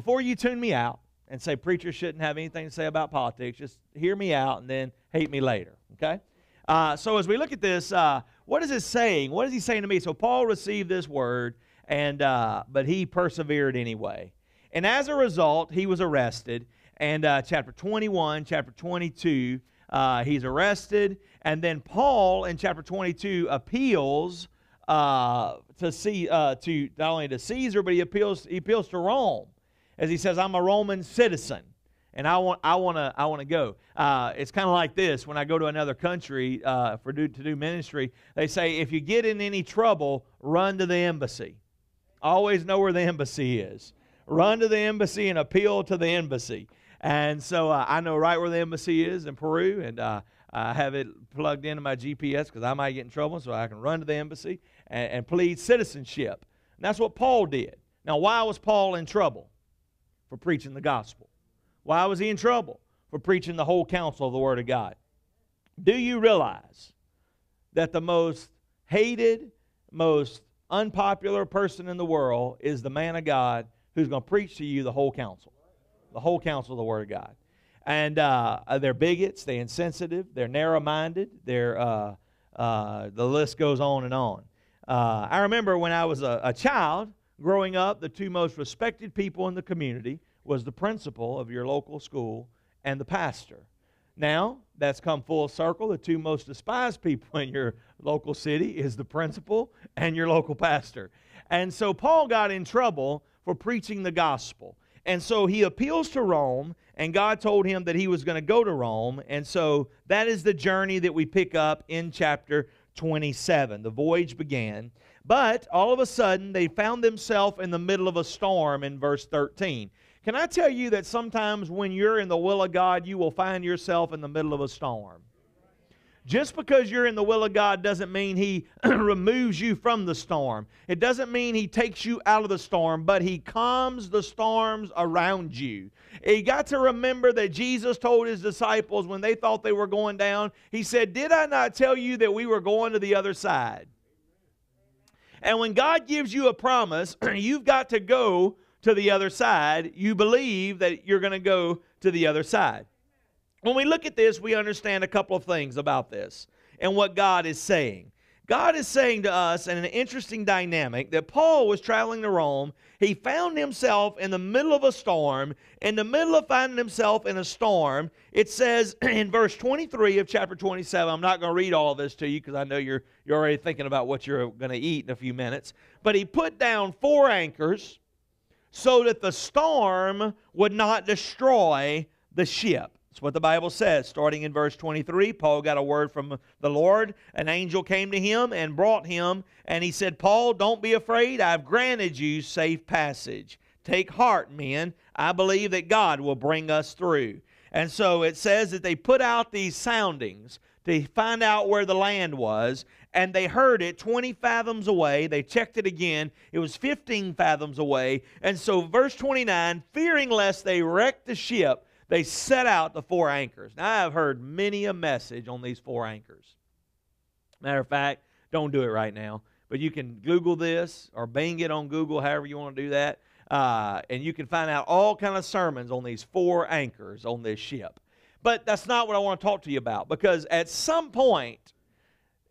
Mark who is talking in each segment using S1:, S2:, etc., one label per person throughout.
S1: before you tune me out and say preachers shouldn't have anything to say about politics, just hear me out and then hate me later, okay? Uh, so as we look at this, uh, what is it saying? What is he saying to me? So Paul received this word, and uh, but he persevered anyway. And as a result, he was arrested. And uh, chapter 21, chapter 22, uh, he's arrested. And then Paul in chapter 22 appeals uh, to see to not only to Caesar, but he appeals he appeals to Rome, as he says, "I'm a Roman citizen." and I want I want to I want to go. Uh, it's kind of like this when I go to another country uh, for do, to do ministry. They say if you get in any trouble, run to the embassy. Always know where the embassy is. Run to the embassy and appeal to the embassy. And so uh, I know right where the embassy is in Peru, and uh, I have it plugged into my GPS because I might get in trouble, so I can run to the embassy and, and plead citizenship. And that's what Paul did. Now, why was Paul in trouble? For preaching the gospel. Why was he in trouble? For preaching the whole counsel of the Word of God. Do you realize that the most hated, most unpopular person in the world is the man of God who's going to preach to you the whole counsel? The whole counsel of the Word of God. And uh, they're bigots, they're insensitive, they're narrow minded, they're, uh, uh, the list goes on and on. Uh, I remember when I was a, a child growing up, the two most respected people in the community was the principal of your local school and the pastor. Now, that's come full circle. The two most despised people in your local city is the principal and your local pastor. And so Paul got in trouble for preaching the gospel. And so he appeals to Rome, and God told him that he was going to go to Rome. And so that is the journey that we pick up in chapter 27. The voyage began. But all of a sudden, they found themselves in the middle of a storm in verse 13. Can I tell you that sometimes when you're in the will of God, you will find yourself in the middle of a storm? Just because you're in the will of God doesn't mean He removes you from the storm. It doesn't mean He takes you out of the storm, but He calms the storms around you. You got to remember that Jesus told His disciples when they thought they were going down, He said, Did I not tell you that we were going to the other side? And when God gives you a promise, you've got to go to the other side, you believe that you're going to go to the other side. When we look at this, we understand a couple of things about this and what God is saying. God is saying to us in an interesting dynamic that Paul was traveling to Rome. He found himself in the middle of a storm. In the middle of finding himself in a storm, it says in verse 23 of chapter 27, I'm not going to read all this to you because I know you're, you're already thinking about what you're going to eat in a few minutes. But he put down four anchors so that the storm would not destroy the ship. That's what the Bible says. Starting in verse 23, Paul got a word from the Lord. An angel came to him and brought him, and he said, Paul, don't be afraid. I've granted you safe passage. Take heart, men. I believe that God will bring us through. And so it says that they put out these soundings to find out where the land was, and they heard it 20 fathoms away. They checked it again. It was 15 fathoms away. And so, verse 29 fearing lest they wreck the ship, they set out the four anchors. Now, I have heard many a message on these four anchors. Matter of fact, don't do it right now, but you can Google this or bang it on Google, however you want to do that. Uh, and you can find out all kind of sermons on these four anchors on this ship. But that's not what I want to talk to you about because at some point,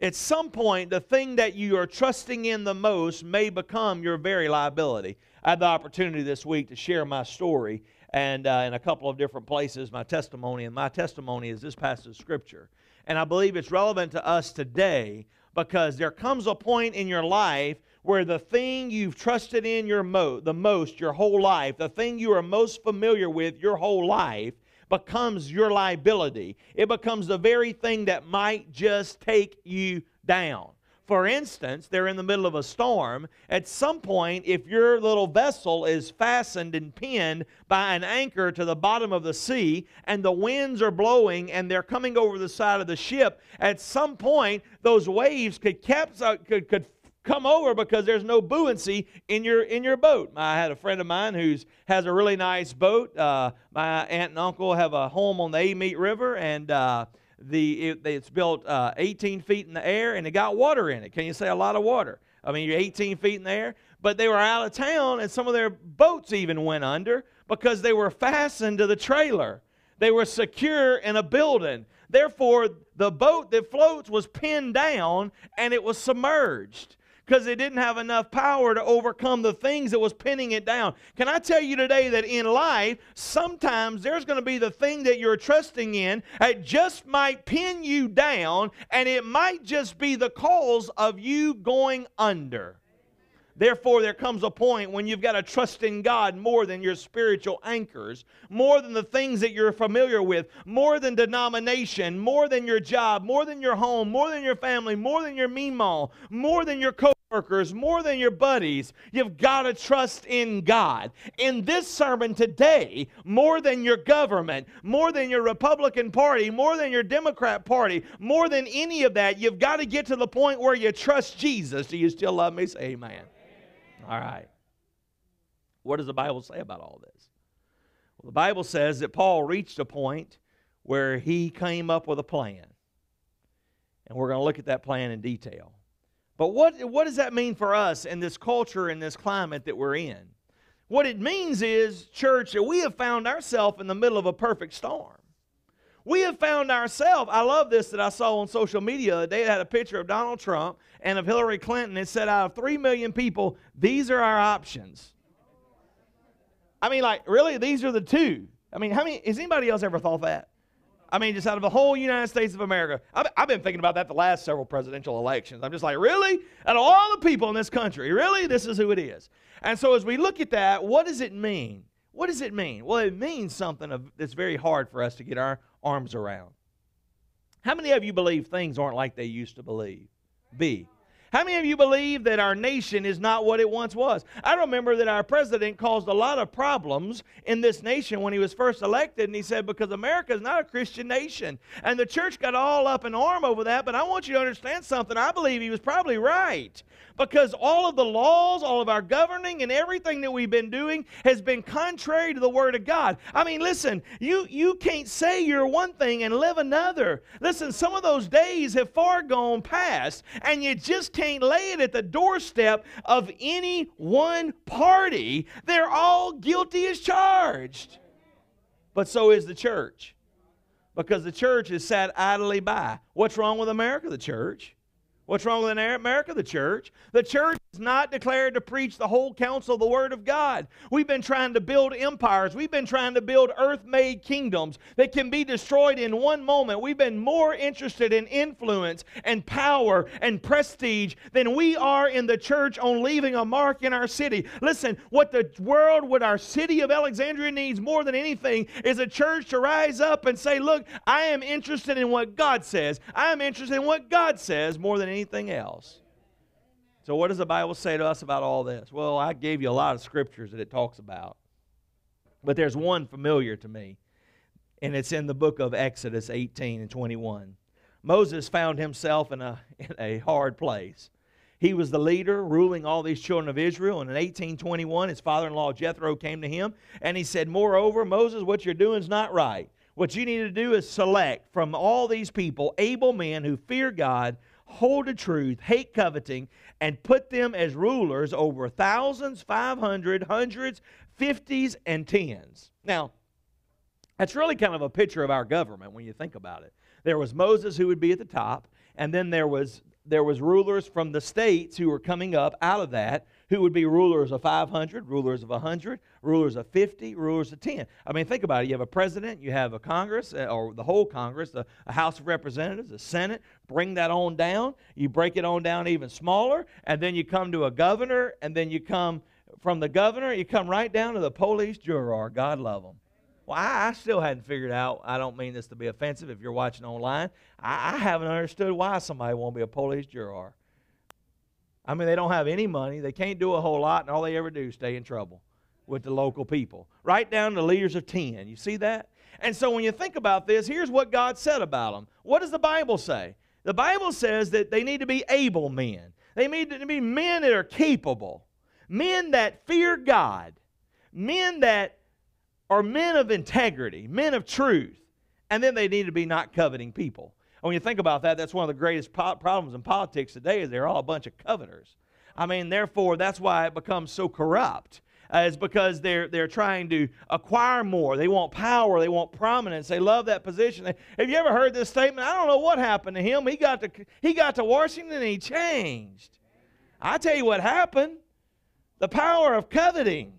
S1: at some point, the thing that you are trusting in the most may become your very liability. I had the opportunity this week to share my story and uh, in a couple of different places, my testimony. And my testimony is this passage of Scripture. And I believe it's relevant to us today because there comes a point in your life where the thing you've trusted in your mo- the most your whole life, the thing you are most familiar with your whole life, becomes your liability. It becomes the very thing that might just take you down. For instance, they're in the middle of a storm. At some point, if your little vessel is fastened and pinned by an anchor to the bottom of the sea, and the winds are blowing and they're coming over the side of the ship, at some point, those waves could, caps, uh, could, could come over because there's no buoyancy in your in your boat. I had a friend of mine who's has a really nice boat. Uh, my aunt and uncle have a home on the Amite River, and uh, the it, it's built uh, 18 feet in the air, and it got water in it. Can you say a lot of water? I mean, you're 18 feet in the air. But they were out of town, and some of their boats even went under because they were fastened to the trailer. They were secure in a building. Therefore, the boat that floats was pinned down and it was submerged because it didn't have enough power to overcome the things that was pinning it down. Can I tell you today that in life, sometimes there's going to be the thing that you're trusting in that just might pin you down, and it might just be the cause of you going under. Therefore, there comes a point when you've got to trust in God more than your spiritual anchors, more than the things that you're familiar with, more than denomination, more than your job, more than your home, more than your family, more than your meemaw, more than your co workers, more than your buddies. You've got to trust in God. In this sermon today, more than your government, more than your Republican Party, more than your Democrat Party, more than any of that, you've got to get to the point where you trust Jesus. Do you still love me? Say amen. All right. What does the Bible say about all this? Well, the Bible says that Paul reached a point where he came up with a plan. And we're going to look at that plan in detail. But what, what does that mean for us in this culture, in this climate that we're in? What it means is, church, that we have found ourselves in the middle of a perfect storm. We have found ourselves, I love this that I saw on social media the day. It had a picture of Donald Trump and of Hillary Clinton. It said, out of 3 million people, these are our options. I mean, like, really? These are the two. I mean, how many, has anybody else ever thought that? I mean, just out of the whole United States of America. I've, I've, been thinking about that the last several presidential elections. I'm just like, really? Out of all the people in this country, really? This is who it is. And so as we look at that, what does it mean? What does it mean? Well, it means something that's very hard for us to get our arms around. How many of you believe things aren't like they used to believe? Be. How many of you believe that our nation is not what it once was? I remember that our president caused a lot of problems in this nation when he was first elected, and he said, because America is not a Christian nation. And the church got all up in arm over that, but I want you to understand something. I believe he was probably right because all of the laws, all of our governing, and everything that we've been doing has been contrary to the Word of God. I mean, listen, you, you can't say you're one thing and live another. Listen, some of those days have far gone past, and you just can't lay it at the doorstep of any one party. They're all guilty as charged. But so is the church. Because the church has sat idly by. What's wrong with America? The church. What's wrong with America? The church. The church is not declared to preach the whole counsel of the Word of God. We've been trying to build empires. We've been trying to build earth made kingdoms that can be destroyed in one moment. We've been more interested in influence and power and prestige than we are in the church on leaving a mark in our city. Listen, what the world, what our city of Alexandria needs more than anything is a church to rise up and say, Look, I am interested in what God says. I am interested in what God says more than anything anything else. So, what does the Bible say to us about all this? Well, I gave you a lot of scriptures that it talks about. But there's one familiar to me, and it's in the book of Exodus 18 and 21. Moses found himself in a, in a hard place. He was the leader ruling all these children of Israel. And in 1821, his father in law Jethro came to him and he said, Moreover, Moses, what you're doing is not right. What you need to do is select from all these people able men who fear God, hold to truth, hate coveting, and put them as rulers over thousands, five hundred, hundreds, fifties, and tens. Now, that's really kind of a picture of our government when you think about it. There was Moses who would be at the top, and then there was there was rulers from the states who were coming up out of that who would be rulers of 500, rulers of 100, rulers of 50, rulers of 10. I mean, think about it. You have a president, you have a Congress, uh, or the whole Congress, a, a House of Representatives, a Senate. Bring that on down. You break it on down even smaller, and then you come to a governor, and then you come from the governor, you come right down to the police juror. God love them. Well, I, I, still hadn't figured out. I don't mean this to be offensive if you're watching online. I, I haven't understood why somebody won't be a police juror. I mean, they don't have any money. They can't do a whole lot, and all they ever do is stay in trouble with the local people. Right down to leaders of 10. You see that? And so when you think about this, here's what God said about them. What does the Bible say? The Bible says that they need to be able men. They need to be men that are capable, men that fear God, men that are men of integrity, men of truth, and then they need to be not coveting people. And when you think about that, that's one of the greatest po- problems in politics today is they're all a bunch of coveters. I mean, therefore, that's why it becomes so corrupt. Uh, is because they're they're trying to acquire more. They want power. They want prominence. They love that position. Have you ever heard this statement? I don't know what happened to him. He got to he got to Washington and he changed. I tell you what happened. The power of coveting.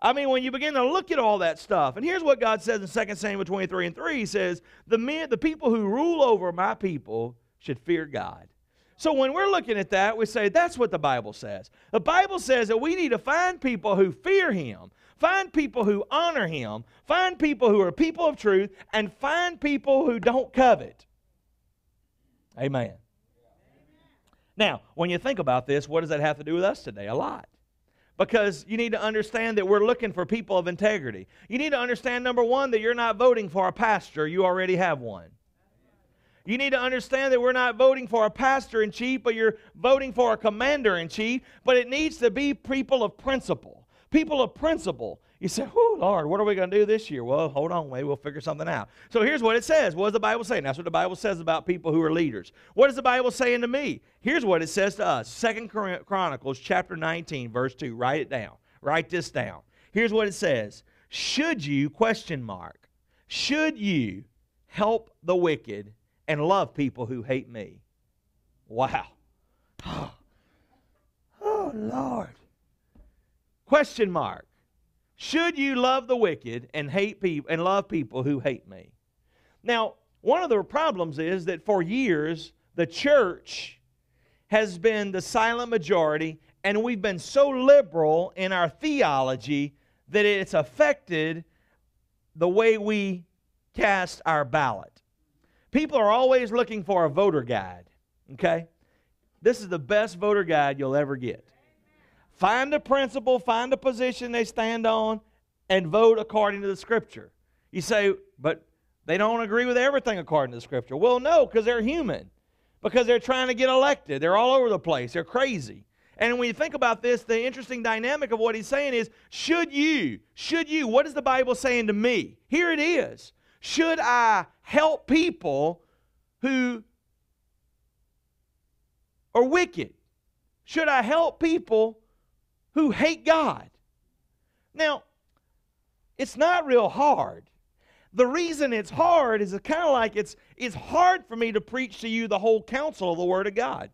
S1: I mean, when you begin to look at all that stuff, and here's what God says in 2 Samuel 23 and 3 He says, the, men, the people who rule over my people should fear God. So when we're looking at that, we say that's what the Bible says. The Bible says that we need to find people who fear Him, find people who honor Him, find people who are people of truth, and find people who don't covet. Amen. Now, when you think about this, what does that have to do with us today? A lot. Because you need to understand that we're looking for people of integrity. You need to understand, number one, that you're not voting for a pastor, you already have one. You need to understand that we're not voting for a pastor in chief, but you're voting for a commander in chief. But it needs to be people of principle. People of principle. You say, Oh, Lord, what are we going to do this year? Well, hold on, we'll figure something out. So here's what it says. What does the Bible say? And that's what the Bible says about people who are leaders. What is the Bible saying to me? Here's what it says to us Second Chronicles chapter 19, verse 2. Write it down. Write this down. Here's what it says. Should you, question mark, should you help the wicked and love people who hate me. Wow. Oh, Lord. Question mark. Should you love the wicked and hate people and love people who hate me? Now, one of the problems is that for years the church has been the silent majority and we've been so liberal in our theology that it's affected the way we cast our ballot. People are always looking for a voter guide, okay? This is the best voter guide you'll ever get. Find a principle, find a position they stand on, and vote according to the Scripture. You say, but they don't agree with everything according to the Scripture. Well, no, because they're human, because they're trying to get elected. They're all over the place, they're crazy. And when you think about this, the interesting dynamic of what he's saying is should you, should you, what is the Bible saying to me? Here it is. Should I help people who are wicked? Should I help people who hate God? Now, it's not real hard. The reason it's hard is kind of like it's, it's hard for me to preach to you the whole counsel of the Word of God.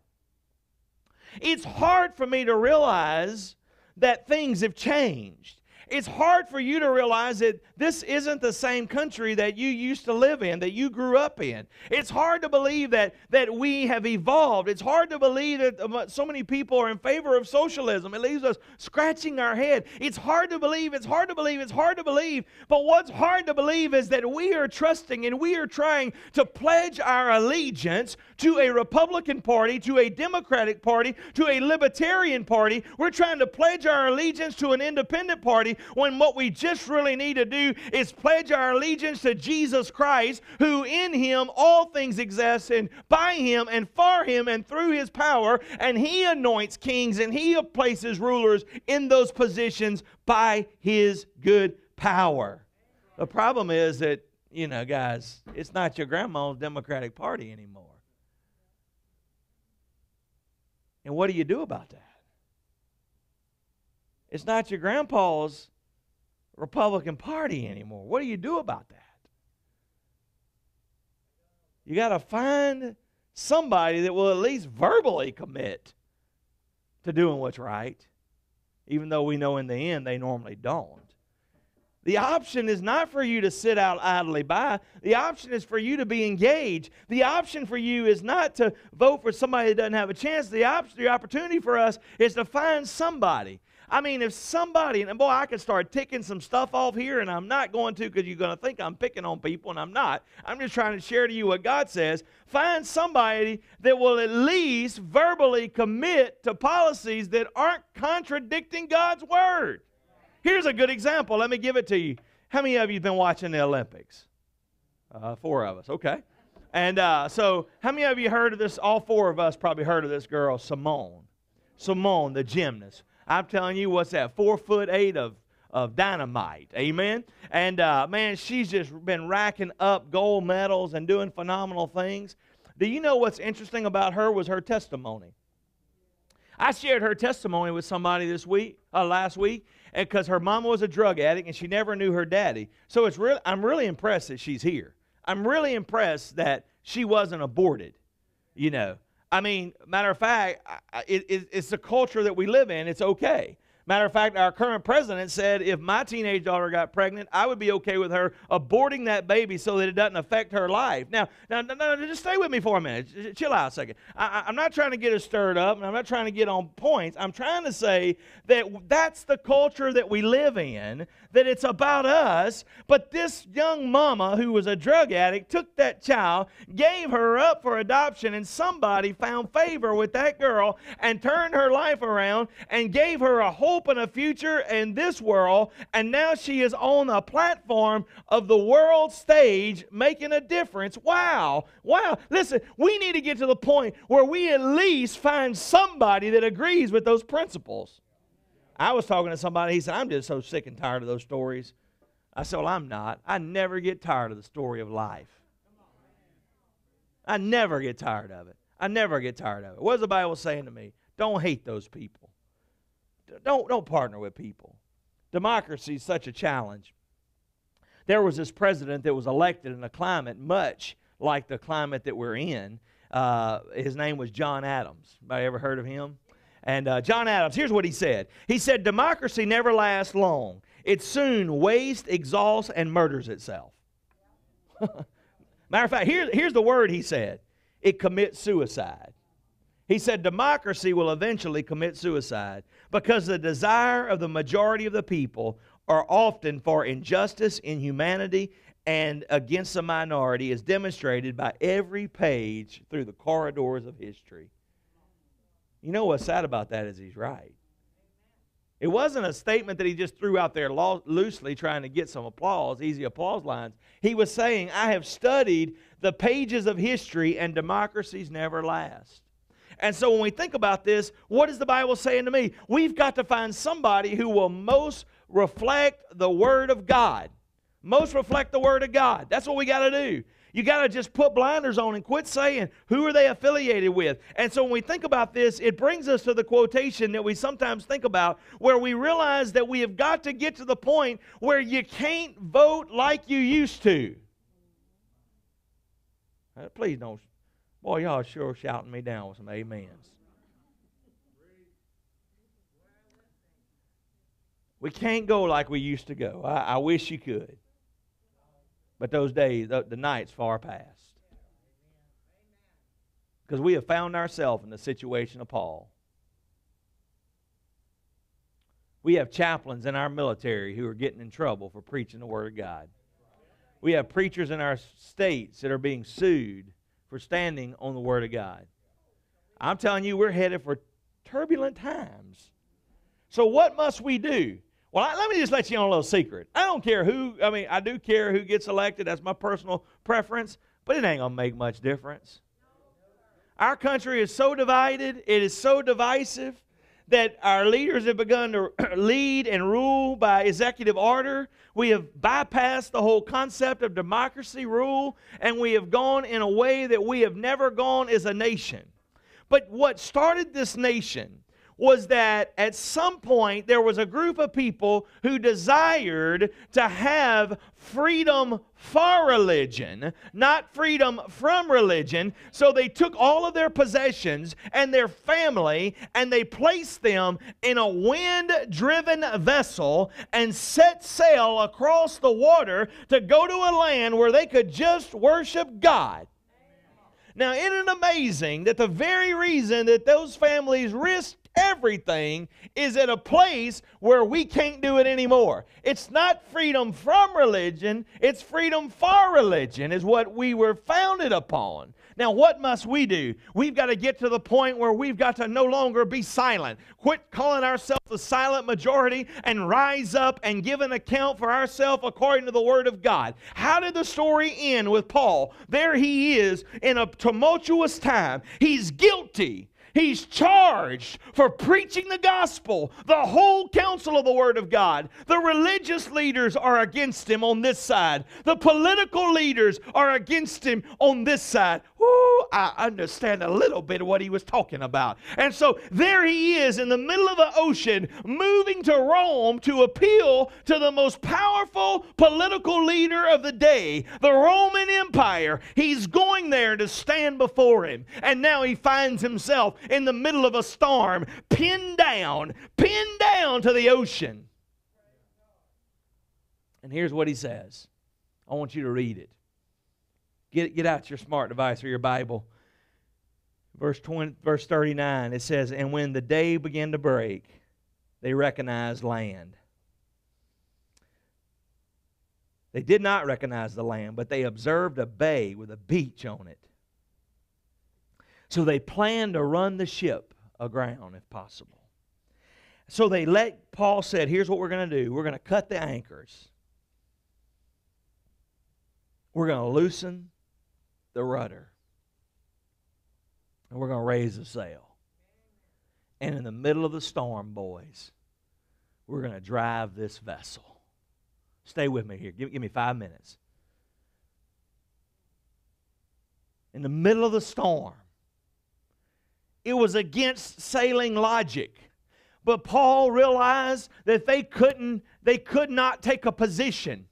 S1: It's hard for me to realize that things have changed it's hard for you to realize that this isn't the same country that you used to live in, that you grew up in. It's hard to believe that, that we have evolved. It's hard to believe that so many people are in favor of socialism. It leaves us scratching our head. It's hard to believe, it's hard to believe, it's hard to believe. But what's hard to believe is that we are trusting and we are trying to pledge our allegiance to a Republican Party, to a Democratic Party, to a Libertarian Party. We're trying to pledge our allegiance to an independent party when what we just really need to do is pledge our allegiance to Jesus Christ, who in him all things exist, and by him and for him and through his power, and he anoints kings and he places rulers in those positions by his good power. The problem is that, you know, guys, it's not your grandma's Democratic Party anymore. And what do you do about that? It's not your grandpa's Republican Party anymore. What do you do about that? You got to find somebody that will at least verbally commit to doing what's right, even though we know in the end they normally don't. The option is not for you to sit out idly by. The option is for you to be engaged. The option for you is not to vote for somebody that doesn't have a chance. The, op- the opportunity for us is to find somebody I mean, if somebody, and boy, I could start ticking some stuff off here, and I'm not going to because you're going to think I'm picking on people, and I'm not. I'm just trying to share to you what God says. Find somebody that will at least verbally commit to policies that aren't contradicting God's word. Here's a good example. Let me give it to you. How many of you have been watching the Olympics? Uh, four of us. Okay. And uh, so, how many of you heard of this? All four of us probably heard of this girl, Simone. Simone, the gymnast. I'm telling you, what's that? Four foot eight of of dynamite. Amen. And uh, man, she's just been racking up gold medals and doing phenomenal things. Do you know what's interesting about her was her testimony? I shared her testimony with somebody this week, uh, last week, because her mama was a drug addict and she never knew her daddy. So it's real. I'm really impressed that she's here. I'm really impressed that she wasn't aborted. You know, I mean, matter of fact, it, it, it's the culture that we live in. It's okay. Matter of fact, our current president said if my teenage daughter got pregnant, I would be okay with her aborting that baby so that it doesn't affect her life. Now, now, no, no, just stay with me for a minute. Chill out a second. I, I'm not trying to get us stirred up, and I'm not trying to get on points. I'm trying to say that that's the culture that we live in, that it's about us. But this young mama who was a drug addict took that child, gave her up for adoption, and somebody found favor with that girl and turned her life around and gave her a whole hope and a future in this world, and now she is on a platform of the world stage making a difference. Wow. Wow. Listen, we need to get to the point where we at least find somebody that agrees with those principles. I was talking to somebody, he said, I'm just so sick and tired of those stories. I said, Well, I'm not. I never get tired of the story of life. I never get tired of it. I never get tired of it. What is the Bible saying to me? Don't hate those people. Don't, don't partner with people. Democracy is such a challenge. There was this president that was elected in a climate much like the climate that we're in. Uh, his name was John Adams. Anybody ever heard of him? And uh, John Adams, here's what he said. He said, Democracy never lasts long. It soon wastes, exhausts, and murders itself. Matter of fact, here, here's the word he said it commits suicide. He said democracy will eventually commit suicide because the desire of the majority of the people are often for injustice, inhumanity, and against the minority is demonstrated by every page through the corridors of history. You know what's sad about that is he's right. It wasn't a statement that he just threw out there loosely trying to get some applause, easy applause lines. He was saying, I have studied the pages of history and democracies never last. And so when we think about this, what is the Bible saying to me? We've got to find somebody who will most reflect the Word of God. Most reflect the Word of God. That's what we got to do. You got to just put blinders on and quit saying, who are they affiliated with? And so when we think about this, it brings us to the quotation that we sometimes think about where we realize that we have got to get to the point where you can't vote like you used to. Uh, please don't Boy, y'all sure shouting me down with some amens. We can't go like we used to go. I, I wish you could. But those days, the, the night's far past. Because we have found ourselves in the situation of Paul. We have chaplains in our military who are getting in trouble for preaching the Word of God. We have preachers in our states that are being sued for standing on the Word of God. I'm telling you, we're headed for turbulent times. So, what must we do? Well, I, let me just let you on a little secret. I don't care who, I mean, I do care who gets elected. That's my personal preference, but it ain't going to make much difference. Our country is so divided, it is so divisive that our leaders have begun to lead and rule by executive order. We have bypassed the whole concept of democracy rule, and we have gone in a way that we have never gone as a nation. But what started this nation was that at some point there was a group of people who desired to have freedom for religion, not freedom from religion. So they took all of their possessions and their family and they placed them in a wind driven vessel and set sail across the water to go to a land where they could just worship God. Now, isn't it amazing that the very reason that those families risked everything is at a place where we can't do it anymore. It's not freedom from religion, it's freedom for religion, is what we were founded upon. Now, what must we do? We've got to get to the point where we've got to no longer be silent. Quit calling ourselves the silent majority and rise up and give an account for ourselves according to the Word of God. How did the story end with Paul? There he is in a tumultuous time. He's guilty He's charged for preaching the gospel, the whole counsel of the Word of God. The religious leaders are against him on this side, the political leaders are against him on this side. Woo, I understand a little bit of what he was talking about. And so there he is in the middle of the ocean, moving to Rome to appeal to the most powerful political leader of the day, the Roman Empire. He's going there to stand before him. And now he finds himself in the middle of a storm, pinned down, pinned down to the ocean. And here's what he says. I want you to read it. Get, get out your smart device or your Bible. Verse, 20, verse 39, it says, And when the day began to break, they recognized land. They did not recognize the land, but they observed a bay with a beach on it. So they planned to run the ship aground if possible. So they let, Paul said, Here's what we're going to do we're going to cut the anchors, we're going to loosen the rudder. And we're going to raise the sail. And in the middle of the storm, boys, we're going to drive this vessel. Stay with me here. Give, give me five minutes. In the middle of the storm, it was against sailing logic. But Paul realized that they couldn't, they could not take a position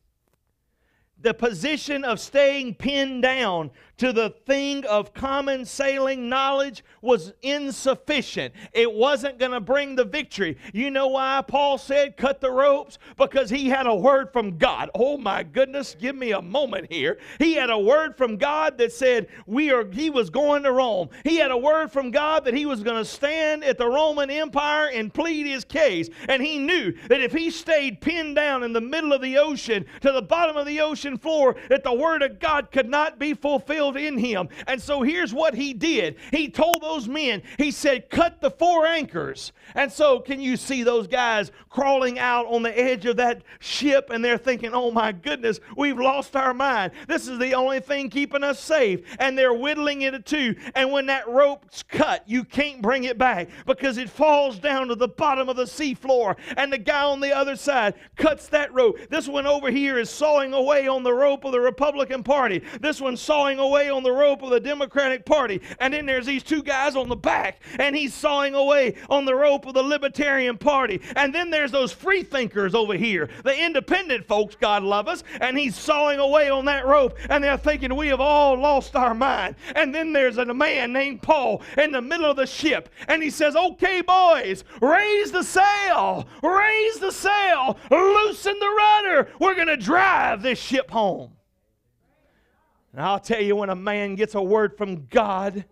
S1: the position of staying pinned down to the thing of common sailing knowledge was insufficient. It wasn't going to bring the victory. You know why Paul said cut the ropes? Because he had a word from God. Oh my goodness, give me a moment here. He had a word from God that said we are he was going to Rome. He had a word from God that he was going to stand at the Roman Empire and plead his case. And he knew that if he stayed pinned down in the middle of the ocean to the bottom of the ocean floor that the word of God could not be fulfilled in him. And so here's what he did. He told those men, he said, cut the four anchors. And so can you see those guys crawling out on the edge of that ship and they're thinking, oh my goodness, we've lost our mind. This is the only thing keeping us safe. And they're whittling it to. And when that rope's cut, you can't bring it back because it falls down to the bottom of the sea floor. And the guy on the other side cuts that rope. This one over here is sawing away on the rope of the Republican Party. This one's sawing away away on the rope of the Democratic Party. And then there's these two guys on the back, and he's sawing away on the rope of the Libertarian Party. And then there's those free thinkers over here, the independent folks, God love us, and he's sawing away on that rope, and they're thinking we have all lost our mind. And then there's a man named Paul in the middle of the ship, and he says, Okay, boys, raise the sail, raise the sail, loosen the rudder. We're going to drive this ship home. And I'll tell you, when a man gets a word from God,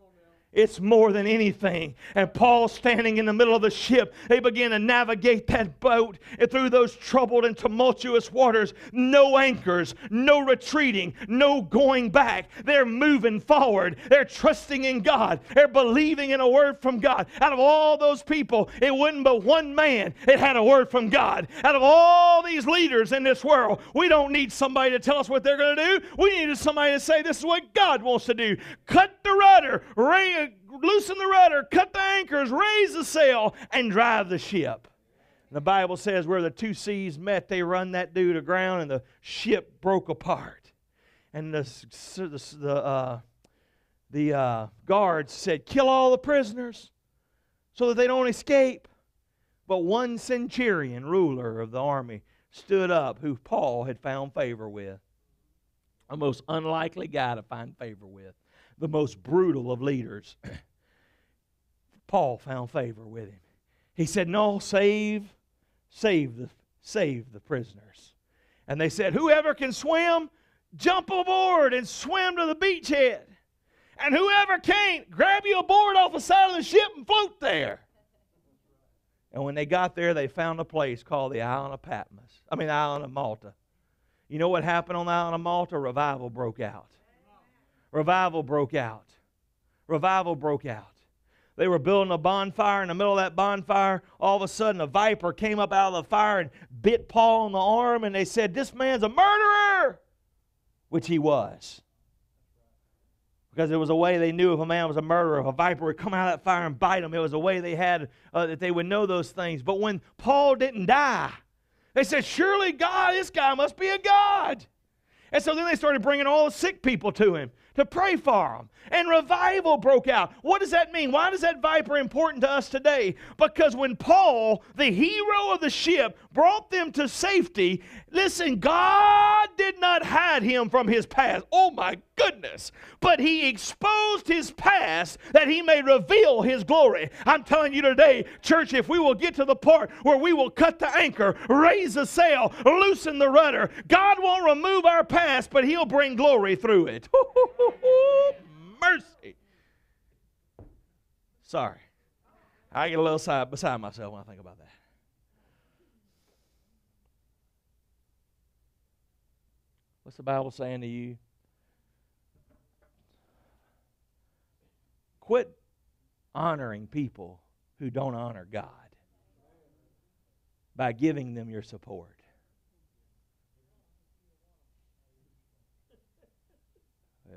S1: it's more than anything. And Paul, standing in the middle of the ship, they begin to navigate that boat through those troubled and tumultuous waters. No anchors, no retreating, no going back. They're moving forward. They're trusting in God. They're believing in a word from God. Out of all those people, it wasn't but one man that had a word from God. Out of all these leaders in this world, we don't need somebody to tell us what they're going to do. We needed somebody to say, This is what God wants to do. Cut the rudder, ring loosen the rudder, cut the anchors, raise the sail, and drive the ship. The Bible says where the two seas met, they run that dude aground, and the ship broke apart. And the, the, the, uh, the uh, guards said, Kill all the prisoners so that they don't escape. But one centurion, ruler of the army, stood up who Paul had found favor with. A most unlikely guy to find favor with the most brutal of leaders. Paul found favor with him. He said, No, save, save the, save the prisoners. And they said, Whoever can swim, jump aboard and swim to the beachhead. And whoever can't, grab you a board off the side of the ship and float there. And when they got there, they found a place called the island of Patmos. I mean, the island of Malta. You know what happened on the island of Malta? Revival broke out revival broke out. Revival broke out. They were building a bonfire. In the middle of that bonfire, all of a sudden a viper came up out of the fire and bit Paul on the arm, and they said, This man's a murderer, which he was. Because it was a way they knew if a man was a murderer, if a viper would come out of that fire and bite him, it was a way they had uh, that they would know those things. But when Paul didn't die, they said, Surely God, this guy must be a God. And so then they started bringing all the sick people to him to pray for them. And revival broke out. What does that mean? Why is that viper important to us today? Because when Paul, the hero of the ship, brought them to safety, listen, God did not hide him from his past. Oh my goodness. But he exposed his past that he may reveal his glory. I'm telling you today, church, if we will get to the part where we will cut the anchor, raise the sail, loosen the rudder, God won't remove our past, but he'll bring glory through it. Mercy. Sorry. I get a little side beside myself when I think about that. What's the Bible saying to you? Quit honoring people who don't honor God by giving them your support.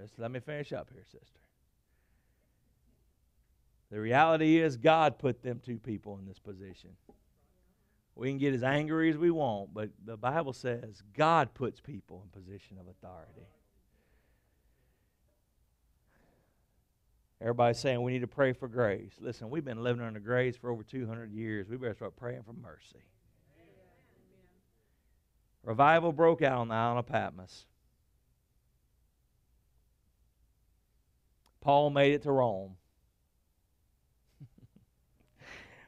S1: Just let me finish up here, sister. The reality is, God put them two people in this position. We can get as angry as we want, but the Bible says God puts people in position of authority. Everybody's saying we need to pray for grace. Listen, we've been living under grace for over 200 years. We better start praying for mercy. Revival broke out on the island of Patmos. Paul made it to Rome.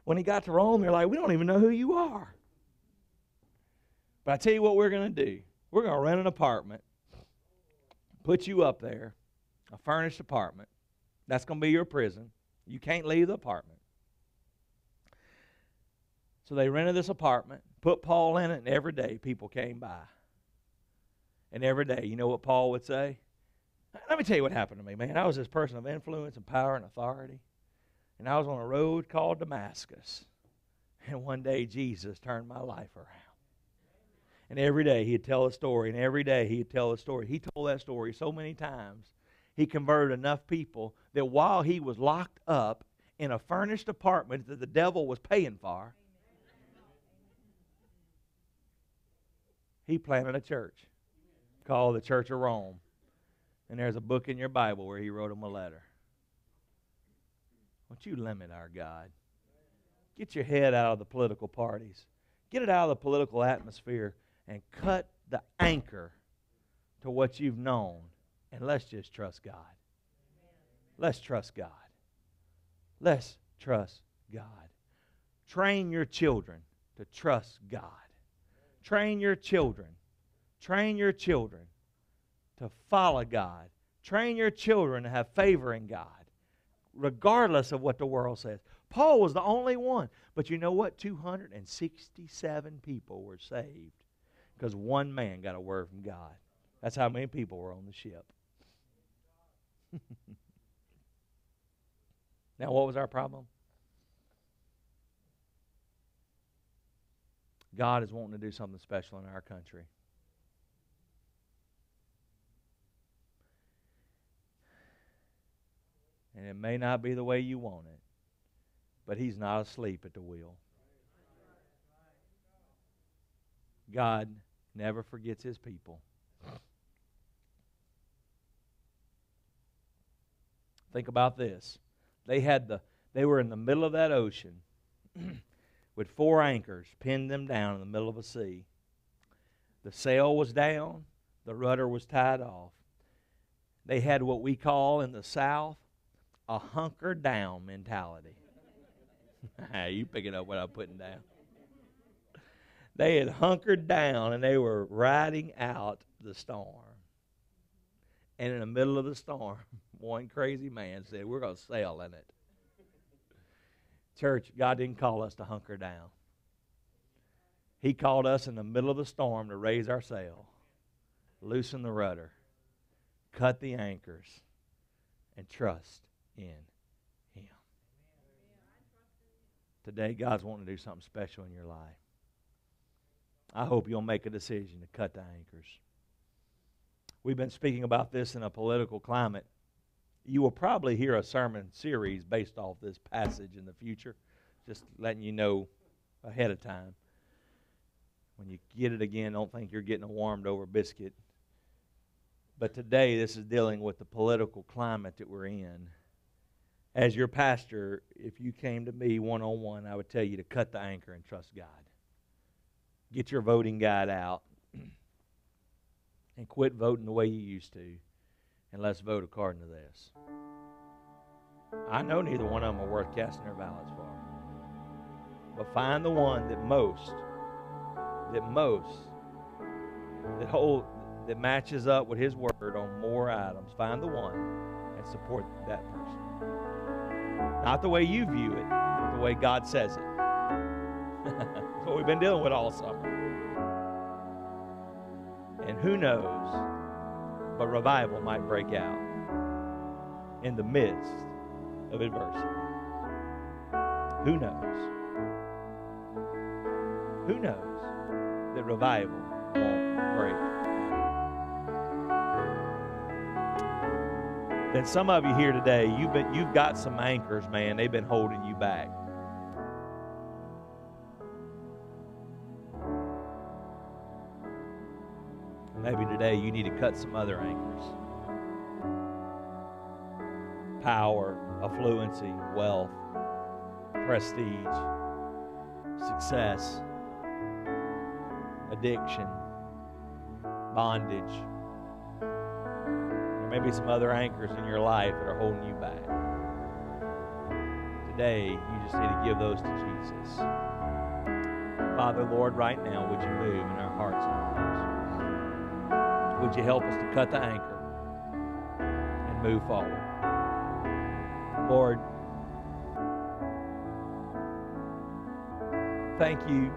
S1: When he got to Rome, they're like, we don't even know who you are. But I tell you what we're going to do. We're going to rent an apartment, put you up there, a furnished apartment. That's going to be your prison. You can't leave the apartment. So they rented this apartment, put Paul in it, and every day people came by. And every day, you know what Paul would say? Let me tell you what happened to me, man. I was this person of influence and power and authority. And I was on a road called Damascus. And one day Jesus turned my life around. And every day he'd tell a story, and every day he'd tell a story. He told that story so many times. He converted enough people that while he was locked up in a furnished apartment that the devil was paying for, he planted a church called the Church of Rome. And there's a book in your Bible where he wrote him a letter. Won't you limit our God? Get your head out of the political parties. Get it out of the political atmosphere and cut the anchor to what you've known. And let's just trust God. Let's trust God. Let's trust God. Train your children to trust God. Train your children. Train your children to follow God. Train your children to have favor in God, regardless of what the world says. Paul was the only one. But you know what? 267 people were saved because one man got a word from God. That's how many people were on the ship. now, what was our problem? God is wanting to do something special in our country. And it may not be the way you want it, but He's not asleep at the wheel. God never forgets His people. Think about this. They had the they were in the middle of that ocean with four anchors pinned them down in the middle of a sea. The sail was down, the rudder was tied off. They had what we call in the South a hunker down mentality. you picking up what I'm putting down. They had hunkered down and they were riding out the storm. And in the middle of the storm, one crazy man said, We're going to sail in it. Church, God didn't call us to hunker down. He called us in the middle of the storm to raise our sail, loosen the rudder, cut the anchors, and trust in Him. Today, God's wanting to do something special in your life. I hope you'll make a decision to cut the anchors. We've been speaking about this in a political climate. You will probably hear a sermon series based off this passage in the future, just letting you know ahead of time. When you get it again, don't think you're getting a warmed over biscuit. But today, this is dealing with the political climate that we're in. As your pastor, if you came to me one on one, I would tell you to cut the anchor and trust God. Get your voting guide out and quit voting the way you used to, and let's vote according to this. I know neither one of them are worth casting their ballots for. But find the one that most, that most, that hold, that matches up with his word on more items. Find the one and support that person. Not the way you view it, the way God says it. That's what we've been dealing with all summer. And who knows, but revival might break out in the midst of adversity. Who knows? Who knows that revival Then some of you here today, you've been you've got some anchors, man. They've been holding you back. Maybe today you need to cut some other anchors. Power, affluency, wealth, prestige, success, addiction, bondage. There may be some other anchors in your life that are holding you back. Today, you just need to give those to Jesus. Father, Lord, right now, would you move in our hearts and lives? Would you help us to cut the anchor and move forward? Lord, thank you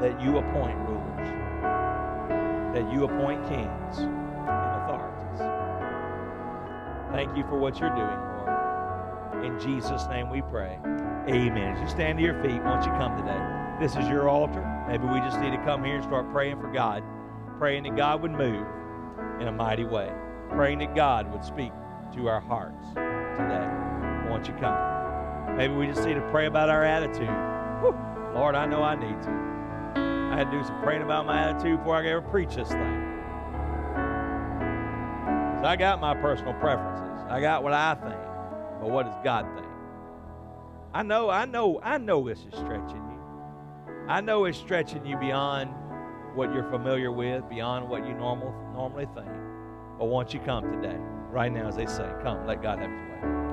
S1: that you appoint rulers, that you appoint kings and authorities. Thank you for what you're doing, Lord. In Jesus' name we pray. Amen. As you stand to your feet, won't you come today? This is your altar. Maybe we just need to come here and start praying for God, praying that God would move in a mighty way, praying that God would speak to our hearts today. Won't you come? Maybe we just need to pray about our attitude. Whew. Lord, I know I need to. I had to do some praying about my attitude before I could ever preach this thing. So I got my personal preferences. I got what I think. But what does God think? I know, I know, I know this is stretching you. I know it's stretching you beyond what you're familiar with, beyond what you normal normally think. But once you come today, right now as they say, come, let God have his way.